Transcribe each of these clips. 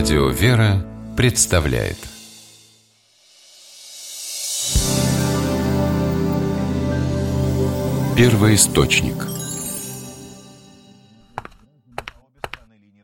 Радио «Вера» представляет Первый источник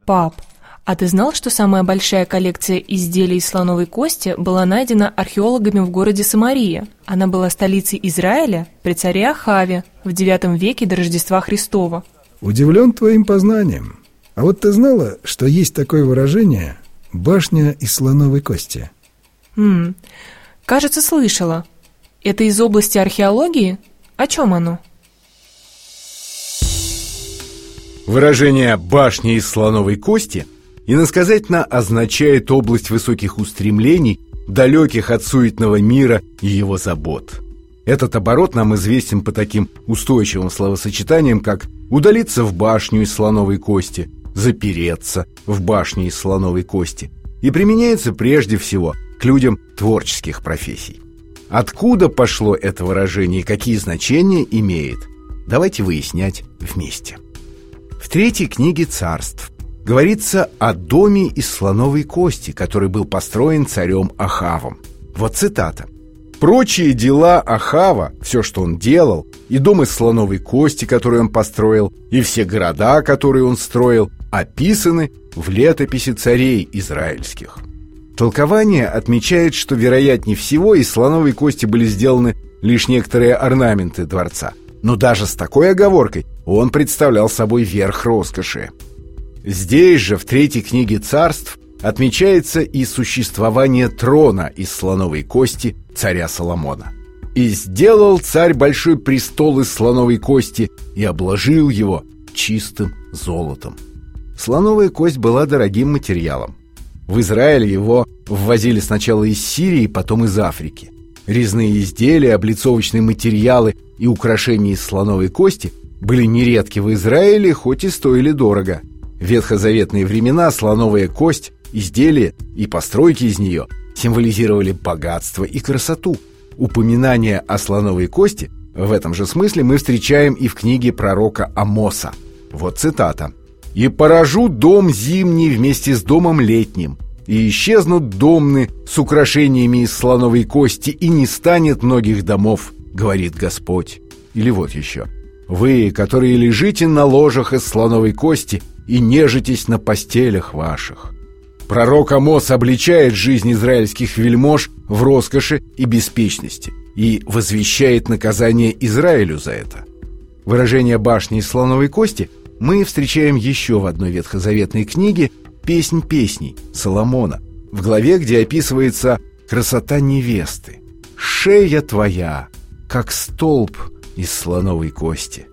Пап, а ты знал, что самая большая коллекция изделий из слоновой кости была найдена археологами в городе Самария? Она была столицей Израиля при царе Ахаве в IX веке до Рождества Христова. Удивлен твоим познанием. А вот ты знала, что есть такое выражение «башня из слоновой кости»? Хм, кажется, слышала. Это из области археологии? О чем оно? Выражение «башня из слоновой кости» иносказательно означает область высоких устремлений, далеких от суетного мира и его забот. Этот оборот нам известен по таким устойчивым словосочетаниям, как «удалиться в башню из слоновой кости», запереться в башне из слоновой кости и применяется прежде всего к людям творческих профессий. Откуда пошло это выражение и какие значения имеет, давайте выяснять вместе. В третьей книге царств говорится о доме из слоновой кости, который был построен царем Ахавом. Вот цитата. Прочие дела Ахава, все, что он делал, и дом из слоновой кости, который он построил, и все города, которые он строил, описаны в летописи царей израильских. Толкование отмечает, что вероятнее всего из слоновой кости были сделаны лишь некоторые орнаменты дворца. Но даже с такой оговоркой он представлял собой верх роскоши. Здесь же, в третьей книге царств, отмечается и существование трона из слоновой кости царя Соломона. «И сделал царь большой престол из слоновой кости и обложил его чистым золотом». Слоновая кость была дорогим материалом. В Израиле его ввозили сначала из Сирии, потом из Африки. Резные изделия, облицовочные материалы и украшения из слоновой кости были нередки в Израиле, хоть и стоили дорого. В ветхозаветные времена слоновая кость Изделия и постройки из нее символизировали богатство и красоту. Упоминание о слоновой кости в этом же смысле мы встречаем и в книге пророка Амоса. Вот цитата. «И поражу дом зимний вместе с домом летним, и исчезнут домны с украшениями из слоновой кости, и не станет многих домов, говорит Господь». Или вот еще. «Вы, которые лежите на ложах из слоновой кости и нежитесь на постелях ваших». Пророк Амос обличает жизнь израильских вельмож в роскоши и беспечности и возвещает наказание Израилю за это. Выражение башни из слоновой кости мы встречаем еще в одной ветхозаветной книге «Песнь песней» Соломона, в главе, где описывается красота невесты. «Шея твоя, как столб из слоновой кости».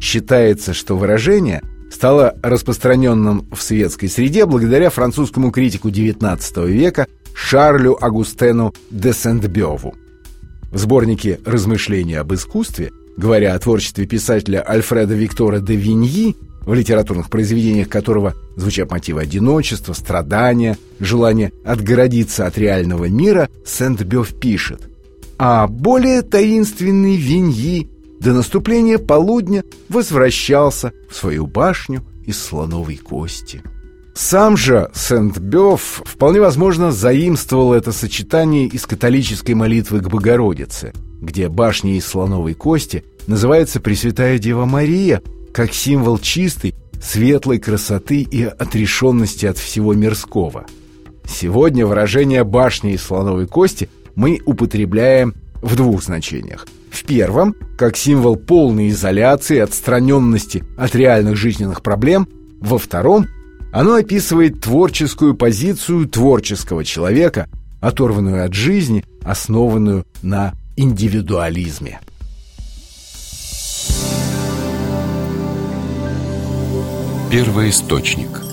Считается, что выражение – стало распространенным в светской среде благодаря французскому критику XIX века Шарлю Агустену де Сент-Бёву. В сборнике «Размышления об искусстве», говоря о творчестве писателя Альфреда Виктора де Виньи, в литературных произведениях которого звучат мотивы одиночества, страдания, желание отгородиться от реального мира, Сент-Бёв пишет «А более таинственный Виньи до наступления полудня возвращался в свою башню из слоновой кости. Сам же Сент-Бёв вполне возможно заимствовал это сочетание из католической молитвы к Богородице, где башня из слоновой кости называется Пресвятая Дева Мария как символ чистой, светлой красоты и отрешенности от всего мирского. Сегодня выражение «башня из слоновой кости» мы употребляем в двух значениях – в первом, как символ полной изоляции, отстраненности от реальных жизненных проблем. Во втором, оно описывает творческую позицию творческого человека, оторванную от жизни, основанную на индивидуализме. Первый источник –